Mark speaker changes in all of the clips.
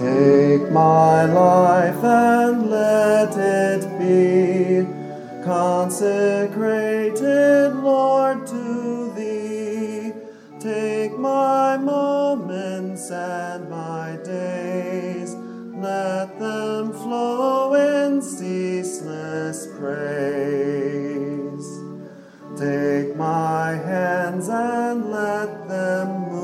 Speaker 1: Take my life and let it be consecrated, Lord, to thee. Take my moments and my days, let them flow in ceaseless praise. Take my hands and let them move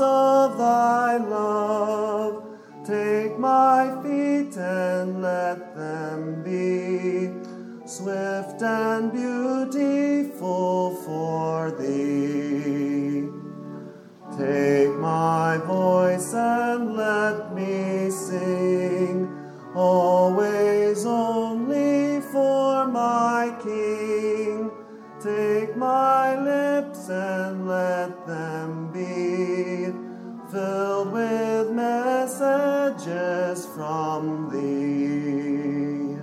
Speaker 1: of thy love. Take my feet and let them be swift and beautiful for thee. Take my voice and let me sing, always only for my King. Take my lips and let them filled with messages from thee.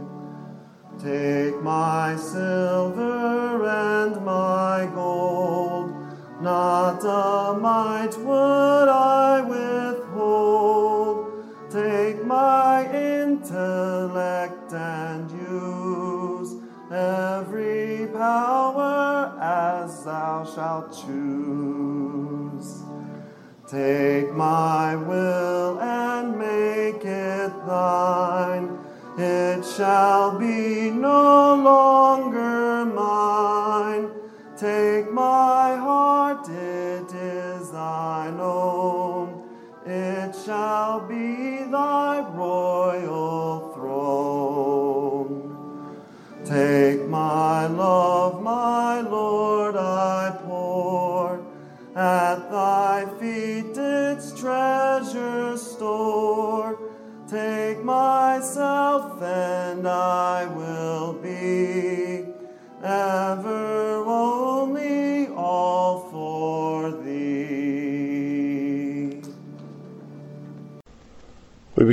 Speaker 1: Take my silver and my gold, not a mite would I withhold. Take my intellect and use every power as thou shalt choose. Take my will and make it thine. It shall be no longer mine. Take my heart, it is thine own. It shall be thy royal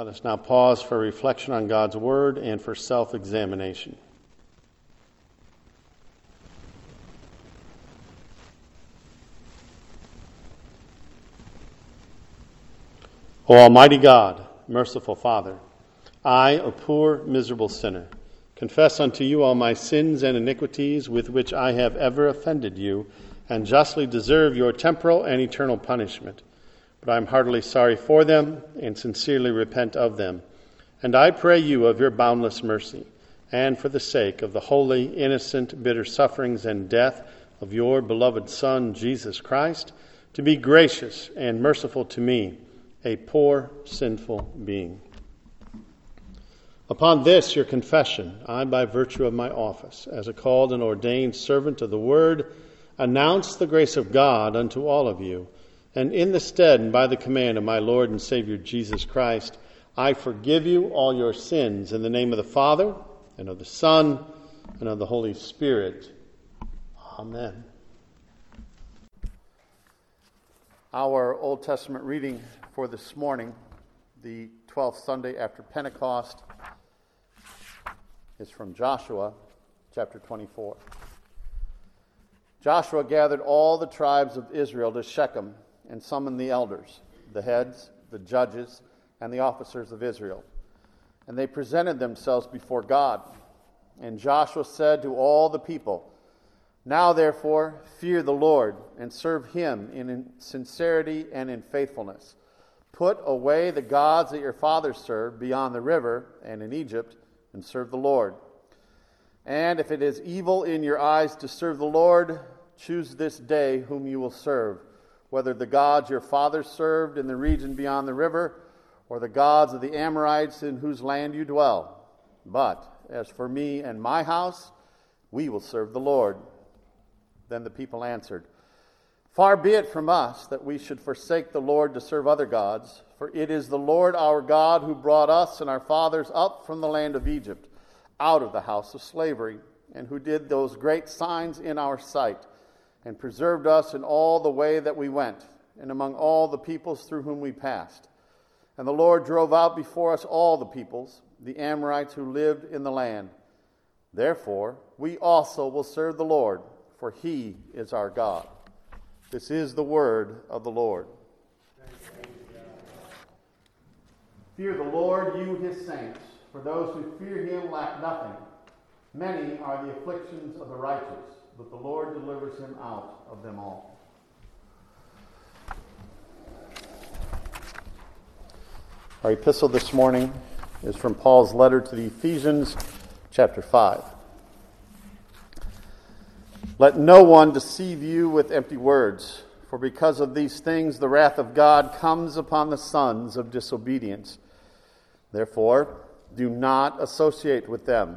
Speaker 2: Let us now pause for reflection on God's word and for self examination. O Almighty God, merciful Father, I, a poor, miserable sinner, confess unto you all my sins and iniquities with which I have ever offended you, and justly deserve your temporal and eternal punishment. But I am heartily sorry for them, and sincerely repent of them. And I pray you of your boundless mercy, and for the sake of the holy, innocent, bitter sufferings and death of your beloved Son, Jesus Christ, to be gracious and merciful to me a poor, sinful being. Upon this, your confession, I, by virtue of my office, as a called and ordained servant of the word, announce the grace of God unto all of you. And in the stead and by the command of my Lord and Savior Jesus Christ, I forgive you all your sins in the name of the Father, and of the Son, and of the Holy Spirit. Amen. Our Old Testament reading for this morning, the 12th Sunday after Pentecost, is from Joshua chapter 24. Joshua gathered all the tribes of Israel to Shechem and summoned the elders, the heads, the judges, and the officers of Israel. And they presented themselves before God. And Joshua said to all the people, Now therefore, fear the Lord and serve him in sincerity and in faithfulness. Put away the gods that your fathers served beyond the river and in Egypt, and serve the Lord. And if it is evil in your eyes to serve the Lord, choose this day whom you will serve, whether the gods your fathers served in the region beyond the river, or the gods of the Amorites in whose land you dwell. But as for me and my house, we will serve the Lord. Then the people answered, Far be it from us that we should forsake the Lord to serve other gods, for it is the Lord our God who brought us and our fathers up from the land of Egypt, out of the house of slavery, and who did those great signs in our sight, and preserved us in all the way that we went, and among all the peoples through whom we passed. And the Lord drove out before us all the peoples, the Amorites who lived in the land. Therefore, we also will serve the Lord, for he is our God. This is the word of the Lord. Fear the Lord, you his saints, for those who fear him lack nothing. Many are the afflictions of the righteous, but the Lord delivers him out of them all. Our epistle this morning is from Paul's letter to the Ephesians, chapter 5. Let no one deceive you with empty words, for because of these things the wrath of God comes upon the sons of disobedience. Therefore, do not associate with them.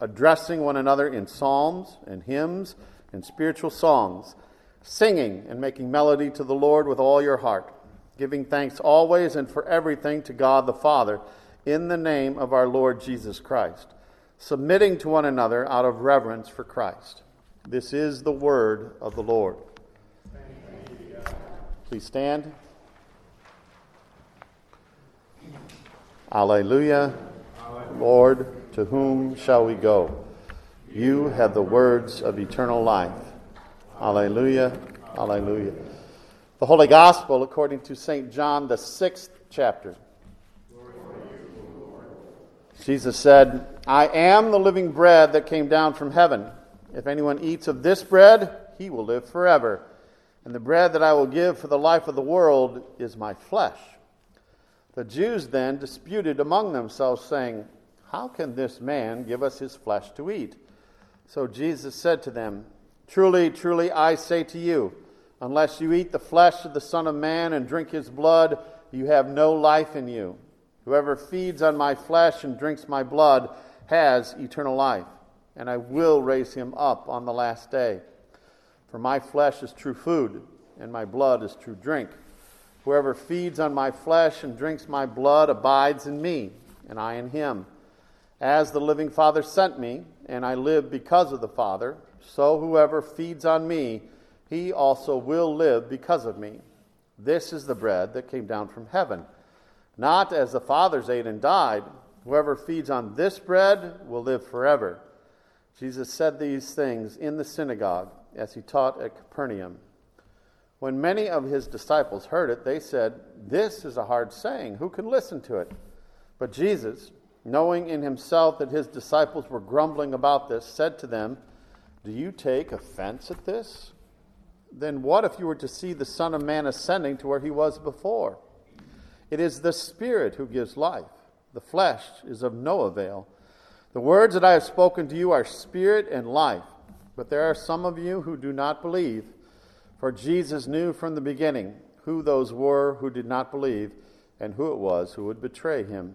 Speaker 2: addressing one another in psalms and hymns and spiritual songs, singing and making melody to the Lord with all your heart, giving thanks always and for everything to God the Father, in the name of our Lord Jesus Christ submitting to one another out of reverence for Christ. This is the word of the Lord. Please stand. Alleluia. Lord, to whom shall we go? You have the words of eternal life. Alleluia. Alleluia. The Holy Gospel according to St. John, the sixth chapter. Jesus said, I am the living bread that came down from heaven. If anyone eats of this bread, he will live forever. And the bread that I will give for the life of the world is my flesh. The Jews then disputed among themselves, saying, How can this man give us his flesh to eat? So Jesus said to them, Truly, truly, I say to you, unless you eat the flesh of the Son of Man and drink his blood, you have no life in you. Whoever feeds on my flesh and drinks my blood has eternal life, and I will raise him up on the last day. For my flesh is true food, and my blood is true drink. Whoever feeds on my flesh and drinks my blood abides in me, and I in him. As the living Father sent me, and I live because of the Father, so whoever feeds on me, he also will live because of me. This is the bread that came down from heaven not as the fathers ate and died. Whoever feeds on this bread will live forever. Jesus said these things in the synagogue as he taught at Capernaum. When many of his disciples heard it, they said, This is a hard saying. Who can listen to it? But Jesus, knowing in himself that his disciples were grumbling about this, said to them, Do you take offense at this? Then what if you were to see the Son of Man ascending to where he was before? It is the Spirit who gives life. The flesh is of no avail. The words that I have spoken to you are spirit and life. But there are some of you who do not believe. For Jesus knew from the beginning who those were who did not believe and who it was who would betray him.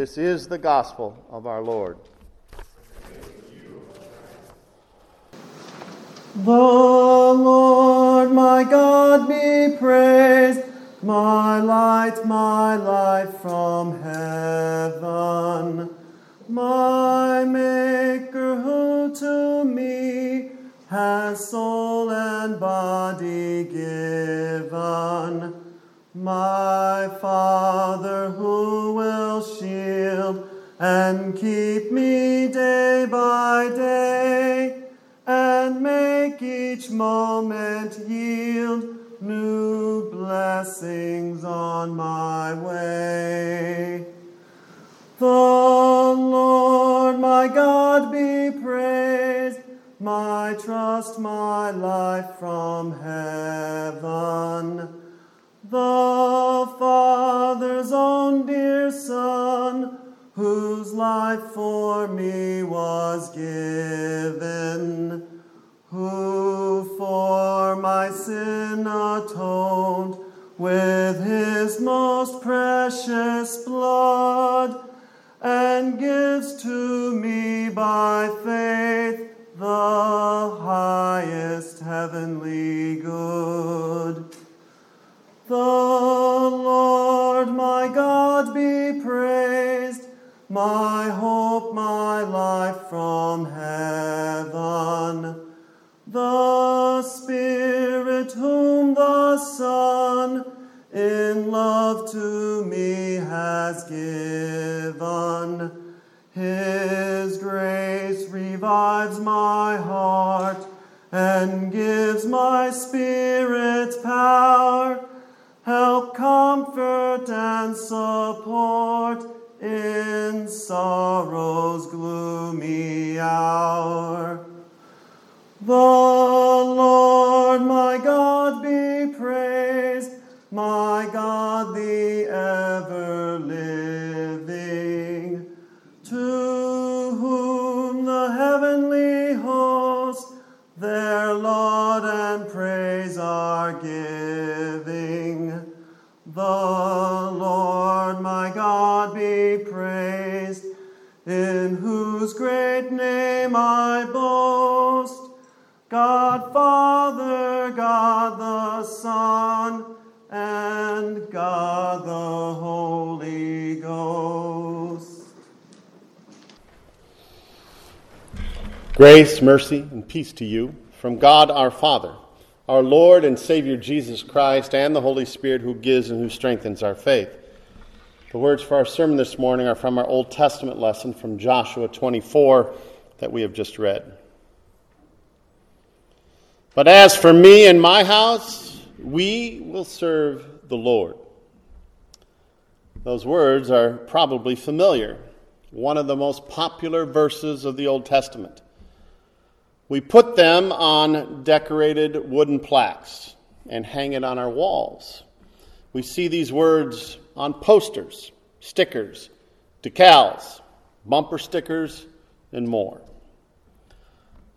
Speaker 2: This is the gospel of our Lord.
Speaker 1: The Lord my God be praised, my light, my life from heaven, my Maker who to me has soul and body given. My Father who will shield and keep me day by day and make each moment yield new blessings on my way. The Lord my God be praised my trust, my life from heaven. The Father's own dear Son, whose life for me was given, who for my sin atoned with his most precious blood, and gives to me by faith the highest heavenly good. The Lord my God be praised, my hope, my life from heaven. The Spirit whom the Son in love to me has given his grace revives my heart and gives my spirit power, help, comfort, and support in sorrow's gloomy hour. The Lord my God be praised, my God the ever in whose great name I boast. God Father, God the Son, and God the Holy Ghost.
Speaker 2: Grace, mercy, and peace to you from God our Father, our Lord and Savior Jesus Christ, and the Holy Spirit who gives and who strengthens our faith. The words for our sermon this morning are from our Old Testament lesson from Joshua 24 that we have just read. But as for me and my house, we will serve the Lord. Those words are probably familiar, one of the most popular verses of the Old Testament. We put them on decorated wooden plaques and hang it on our walls. We see these words on posters, stickers, decals, bumper stickers, and more.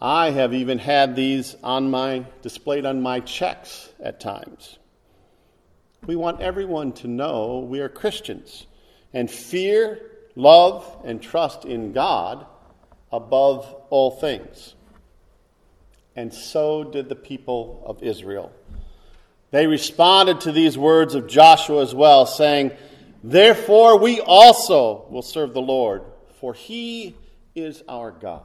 Speaker 2: I have even had these on my displayed on my checks at times. We want everyone to know we are Christians and fear, love, and trust in God above all things and so did the people of Israel. They responded to these words of Joshua as well, saying, Therefore we also will serve the Lord, for he is our God.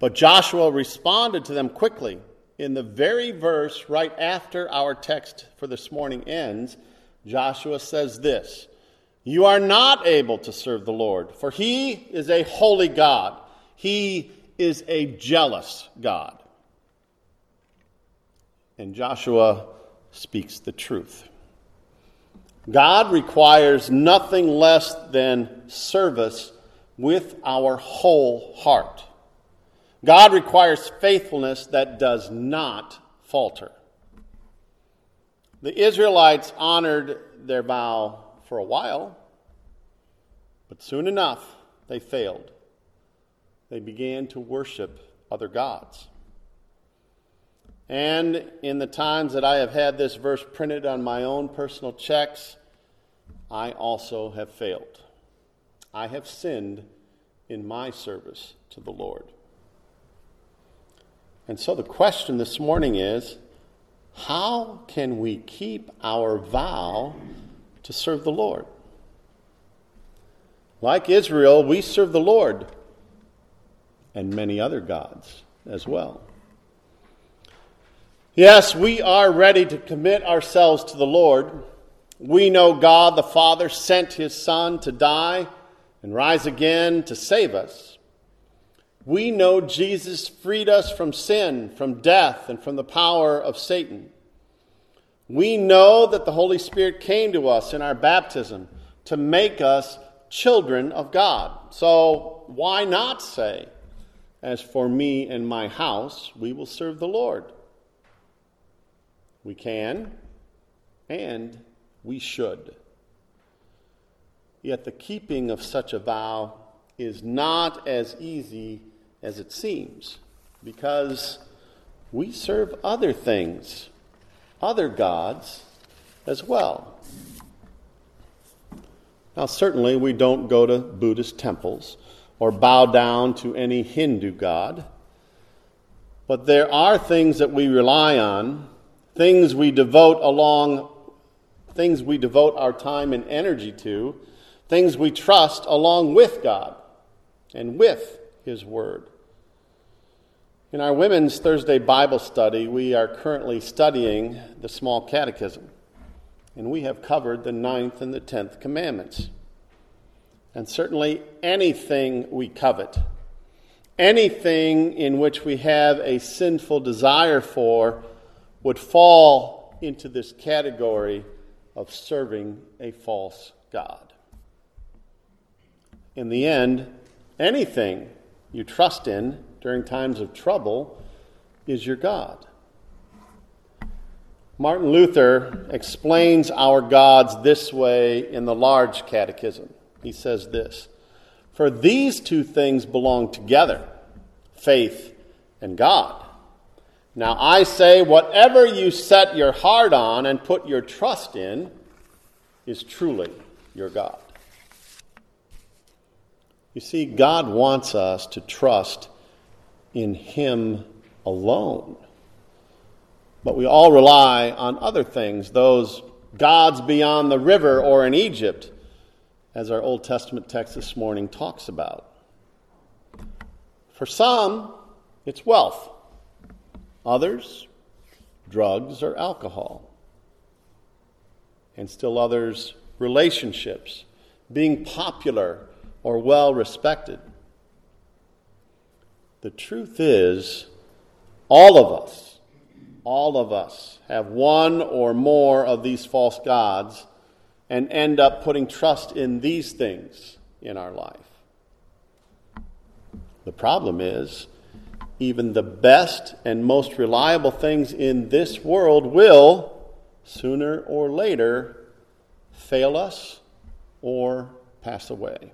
Speaker 2: But Joshua responded to them quickly. In the very verse right after our text for this morning ends, Joshua says this You are not able to serve the Lord, for he is a holy God. He is a jealous God. And Joshua speaks the truth. God requires nothing less than service with our whole heart. God requires faithfulness that does not falter. The Israelites honored their vow for a while, but soon enough they failed they began to worship other gods. And in the times that I have had this verse printed on my own personal checks, I also have failed. I have sinned in my service to the Lord. And so the question this morning is how can we keep our vow to serve the Lord? Like Israel, we serve the Lord and many other gods as well. Yes, we are ready to commit ourselves to the Lord. We know God the Father sent his Son to die and rise again to save us. We know Jesus freed us from sin, from death, and from the power of Satan. We know that the Holy Spirit came to us in our baptism to make us children of God. So why not say, As for me and my house, we will serve the Lord? We can, and we should. Yet the keeping of such a vow is not as easy as it seems, because we serve other things, other gods as well. Now, certainly, we don't go to Buddhist temples or bow down to any Hindu god, but there are things that we rely on things we devote along, things we devote our time and energy to, things we trust along with God and with His Word. In our Women's Thursday Bible study, we are currently studying the Small Catechism, and we have covered the ninth and the tenth commandments. And certainly anything we covet, anything in which we have a sinful desire for, would fall into this category of serving a false God. In the end, anything you trust in during times of trouble is your God. Martin Luther explains our gods this way in the large catechism. He says this For these two things belong together faith and God. Now I say, whatever you set your heart on and put your trust in is truly your God. You see, God wants us to trust in Him alone. But we all rely on other things, those gods beyond the river or in Egypt, as our Old Testament text this morning talks about. For some, it's wealth. Others, drugs or alcohol. And still others, relationships, being popular or well respected. The truth is, all of us, all of us have one or more of these false gods and end up putting trust in these things in our life. The problem is, even the best and most reliable things in this world will, sooner or later, fail us or pass away.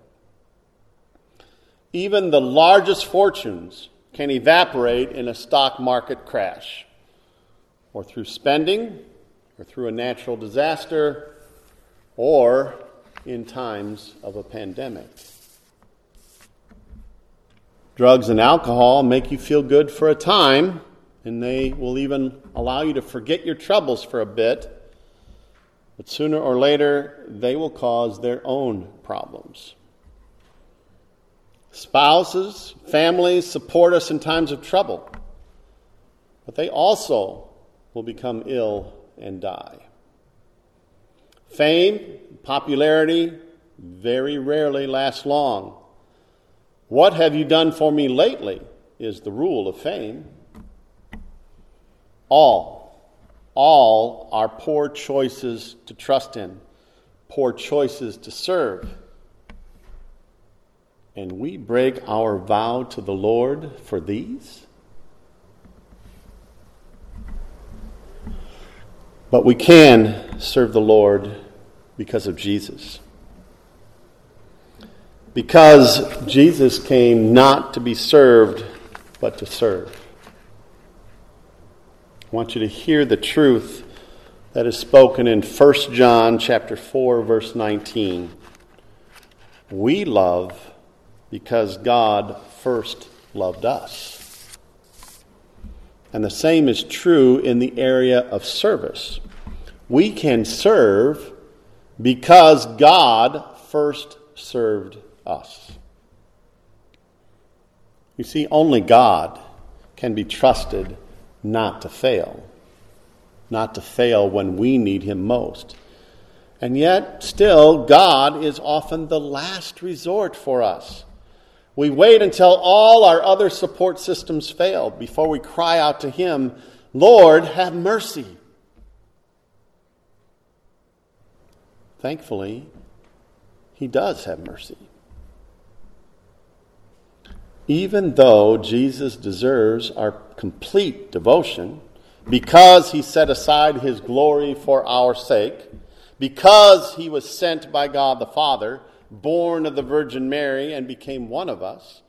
Speaker 2: Even the largest fortunes can evaporate in a stock market crash, or through spending, or through a natural disaster, or in times of a pandemic. Drugs and alcohol make you feel good for a time, and they will even allow you to forget your troubles for a bit. But sooner or later, they will cause their own problems. Spouses, families support us in times of trouble, but they also will become ill and die. Fame, popularity very rarely last long. What have you done for me lately? is the rule of fame. All, all are poor choices to trust in, poor choices to serve. And we break our vow to the Lord for these? But we can serve the Lord because of Jesus because Jesus came not to be served, but to serve. I want you to hear the truth that is spoken in 1 John chapter 4 verse 19. We love because God first loved us. And the same is true in the area of service. We can serve because God first served us. You see, only God can be trusted not to fail, not to fail when we need Him most. And yet, still, God is often the last resort for us. We wait until all our other support systems fail before we cry out to Him, Lord, have mercy. Thankfully, He does have mercy. Even though Jesus deserves our complete devotion, because He set aside His glory for our sake, because He was sent by God the Father, born of the Virgin Mary, and became one of us,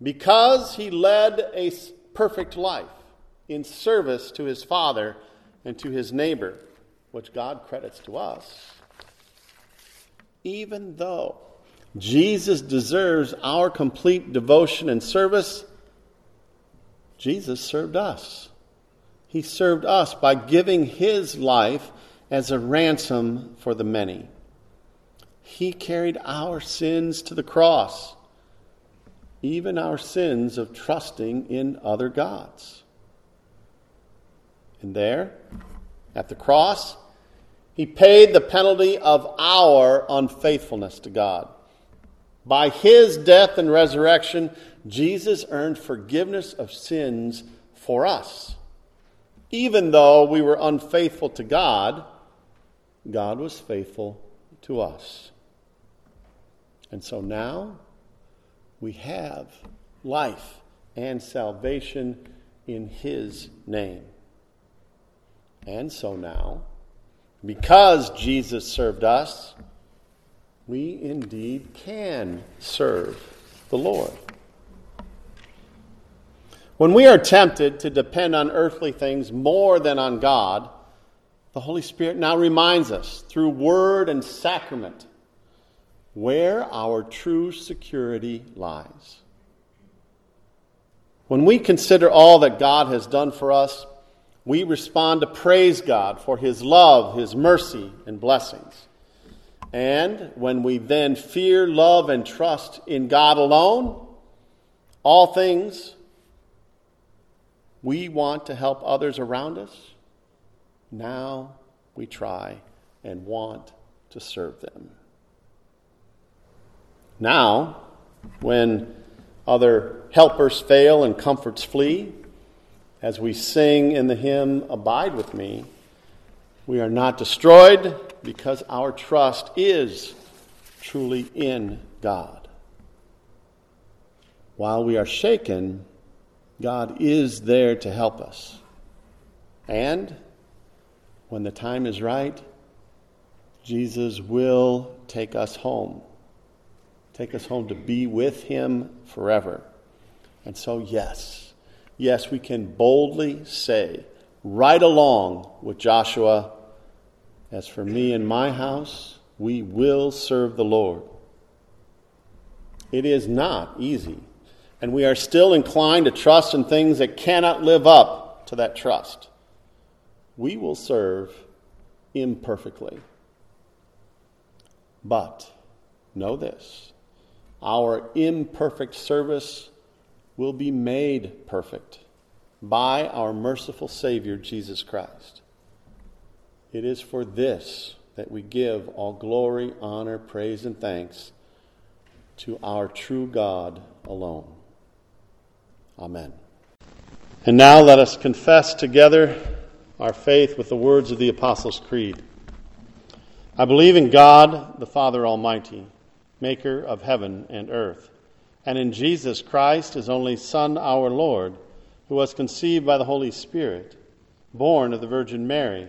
Speaker 2: because He led a perfect life in service to His Father and to His neighbor, which God credits to us even though Jesus deserves our complete devotion and service, Jesus served us. He served us by giving his life as a ransom for the many. He carried our sins to the cross, even our sins of trusting in other gods. And there, at the cross, he paid the penalty of our unfaithfulness to God. By his death and resurrection, Jesus earned forgiveness of sins for us. Even though we were unfaithful to God, God was faithful to us. And so now we have life and salvation in his name. And so now, because Jesus served us, we indeed can serve the Lord. When we are tempted to depend on earthly things more than on God, the Holy Spirit now reminds us through word and sacrament where our true security lies. When we consider all that God has done for us, we respond to praise God for His love, His mercy, and blessings. And when we then fear, love, and trust in God alone, all things, we want to help others around us. Now we try and want to serve them. Now, when other helpers fail and comforts flee, as we sing in the hymn, Abide with Me, we are not destroyed because our trust is truly in God. While we are shaken, God is there to help us. And when the time is right, Jesus will take us home. Take us home to be with Him forever. And so, yes yes, we can boldly say, right along with Joshua, as for me and my house, we will serve the Lord. It is not easy, and we are still inclined to trust in things that cannot live up to that trust. We will serve imperfectly. But know this our imperfect service will be made perfect by our merciful Savior, Jesus Christ. It is for this that we give all glory, honor, praise, and thanks to our true God alone. Amen. And now let us confess together our faith with the words of the Apostles' Creed. I believe in God, the Father Almighty, maker of heaven and earth and in Jesus Christ, his only Son, our Lord, who was conceived by the Holy Spirit, born of the Virgin Mary,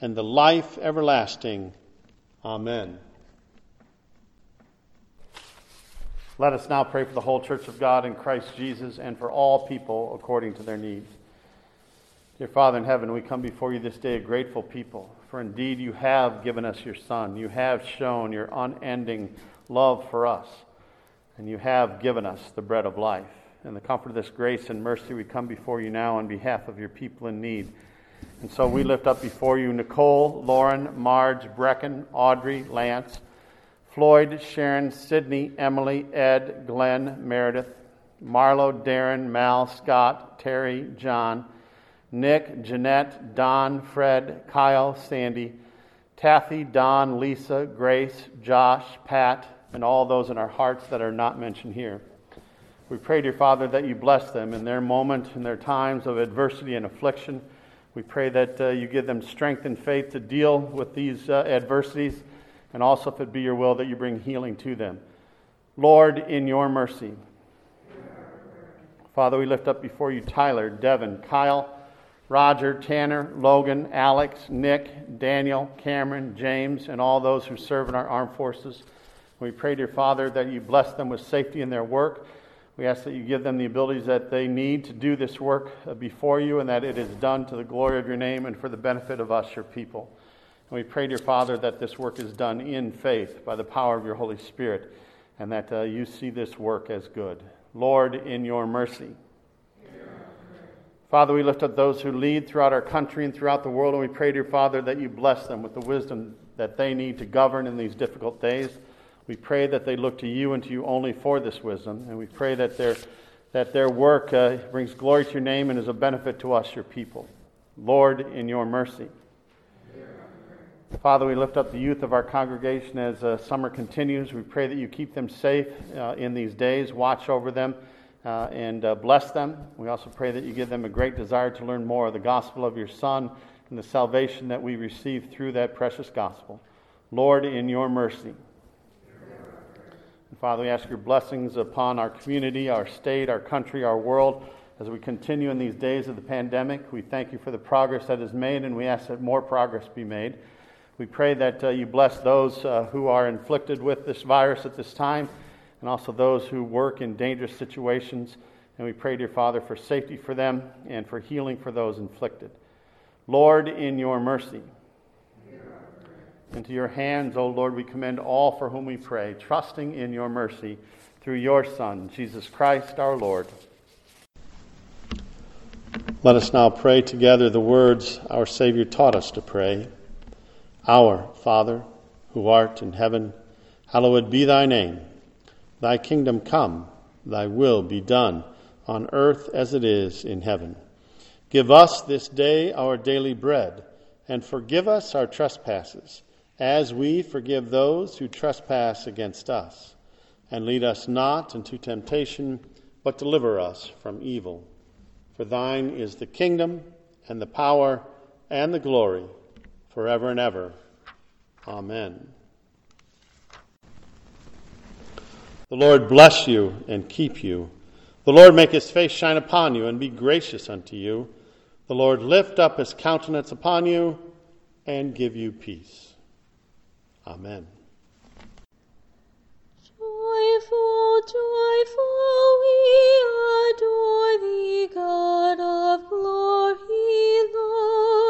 Speaker 2: and the life everlasting. Amen. Let us now pray for the whole church of God in Christ Jesus and for all people according to their needs. Dear Father in heaven, we come before you this day a grateful people, for indeed you have given us your Son. You have shown your unending love for us, and you have given us the bread of life. In the comfort of this grace and mercy, we come before you now on behalf of your people in need. And so we lift up before you Nicole, Lauren, Marge, Brecken, Audrey, Lance, Floyd, Sharon, Sydney, Emily, Ed, Glenn, Meredith, Marlo, Darren, Mal, Scott, Terry, John, Nick, Jeanette, Don, Fred, Kyle, Sandy, Kathy, Don, Lisa, Grace, Josh, Pat, and all those in our hearts that are not mentioned here. We pray, dear Father, that you bless them in their moment, in their times of adversity and affliction. We pray that uh, you give them strength and faith to deal with these uh, adversities and also, if it be your will, that you bring healing to them. Lord, in your mercy. Father, we lift up before you Tyler, Devin, Kyle, Roger, Tanner, Logan, Alex, Nick, Daniel, Cameron, James, and all those who serve in our armed forces. We pray, dear Father, that you bless them with safety in their work. We ask that you give them the abilities that they need to do this work uh, before you and that it is done to the glory of your name and for the benefit of us, your people. And we pray, dear Father, that this work is done in faith by the power of your Holy Spirit and that uh, you see this work as good. Lord, in your mercy. Father, we lift up those who lead throughout our country and throughout the world, and we pray, dear Father, that you bless them with the wisdom that they need to govern in these difficult days. We pray that they look to you and to you only for this wisdom, and we pray that their, that their work uh, brings glory to your name and is a benefit to us, your people. Lord, in your mercy. Father, we lift up the youth of our congregation as uh, summer continues. We pray that you keep them safe uh, in these days, watch over them, uh, and uh, bless them. We also pray that you give them a great desire to learn more of the gospel of your Son and the salvation that we receive through that precious gospel. Lord, in your mercy. Father, we ask your blessings upon our community, our state, our country, our world. As we continue in these days of the pandemic, we thank you for the progress that is made, and we ask that more progress be made. We pray that uh, you bless those uh, who are inflicted with this virus at this time and also those who work in dangerous situations. And we pray, dear Father, for safety for them and for healing for those inflicted. Lord, in your mercy, into your hands, O Lord, we commend all for whom we pray, trusting in your mercy through your Son, Jesus Christ our Lord. Let us now pray together the words our Savior taught us to pray. Our Father, who art in heaven, hallowed be thy name. Thy kingdom come, thy will be done, on earth as it is in heaven. Give us this day our daily bread, and forgive us our trespasses, as we forgive those who trespass against us. And lead us not into temptation, but deliver us from evil. For thine is the kingdom, and the power, and the glory forever and ever. Amen. The Lord bless you and keep you. The Lord make his face shine upon you and be gracious unto you. The Lord lift up his countenance upon you and give you peace. Amen.
Speaker 3: Joyful, joyful, we adore thee, God of glory, Lord